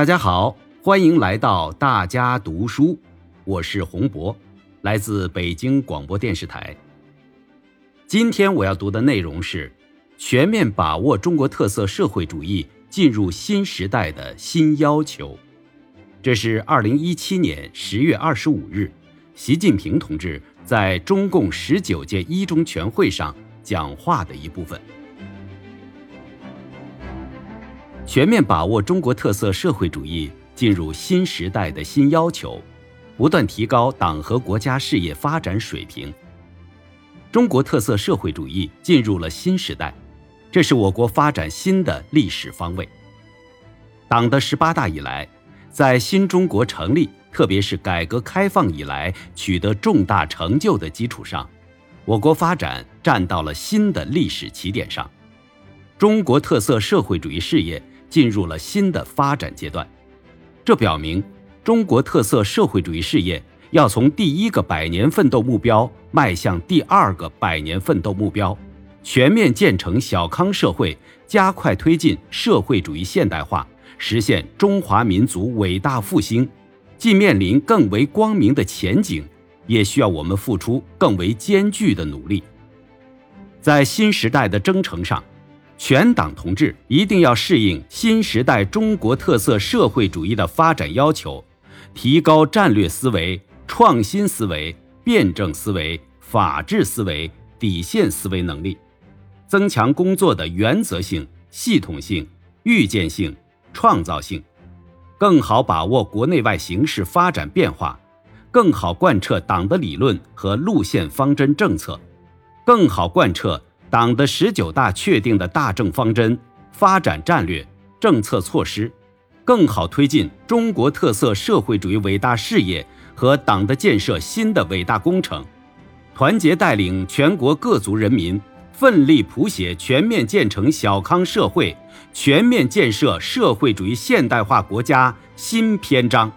大家好，欢迎来到大家读书，我是洪博，来自北京广播电视台。今天我要读的内容是《全面把握中国特色社会主义进入新时代的新要求》，这是二零一七年十月二十五日，习近平同志在中共十九届一中全会上讲话的一部分。全面把握中国特色社会主义进入新时代的新要求，不断提高党和国家事业发展水平。中国特色社会主义进入了新时代，这是我国发展新的历史方位。党的十八大以来，在新中国成立，特别是改革开放以来取得重大成就的基础上，我国发展站到了新的历史起点上，中国特色社会主义事业。进入了新的发展阶段，这表明中国特色社会主义事业要从第一个百年奋斗目标迈向第二个百年奋斗目标，全面建成小康社会，加快推进社会主义现代化，实现中华民族伟大复兴，既面临更为光明的前景，也需要我们付出更为艰巨的努力，在新时代的征程上。全党同志一定要适应新时代中国特色社会主义的发展要求，提高战略思维、创新思维、辩证思维、法治思维、底线思维能力，增强工作的原则性、系统性、预见性、创造性，更好把握国内外形势发展变化，更好贯彻党的理论和路线方针政策，更好贯彻。党的十九大确定的大政方针、发展战略、政策措施，更好推进中国特色社会主义伟大事业和党的建设新的伟大工程，团结带领全国各族人民，奋力谱写全面建成小康社会、全面建设社会主义现代化国家新篇章。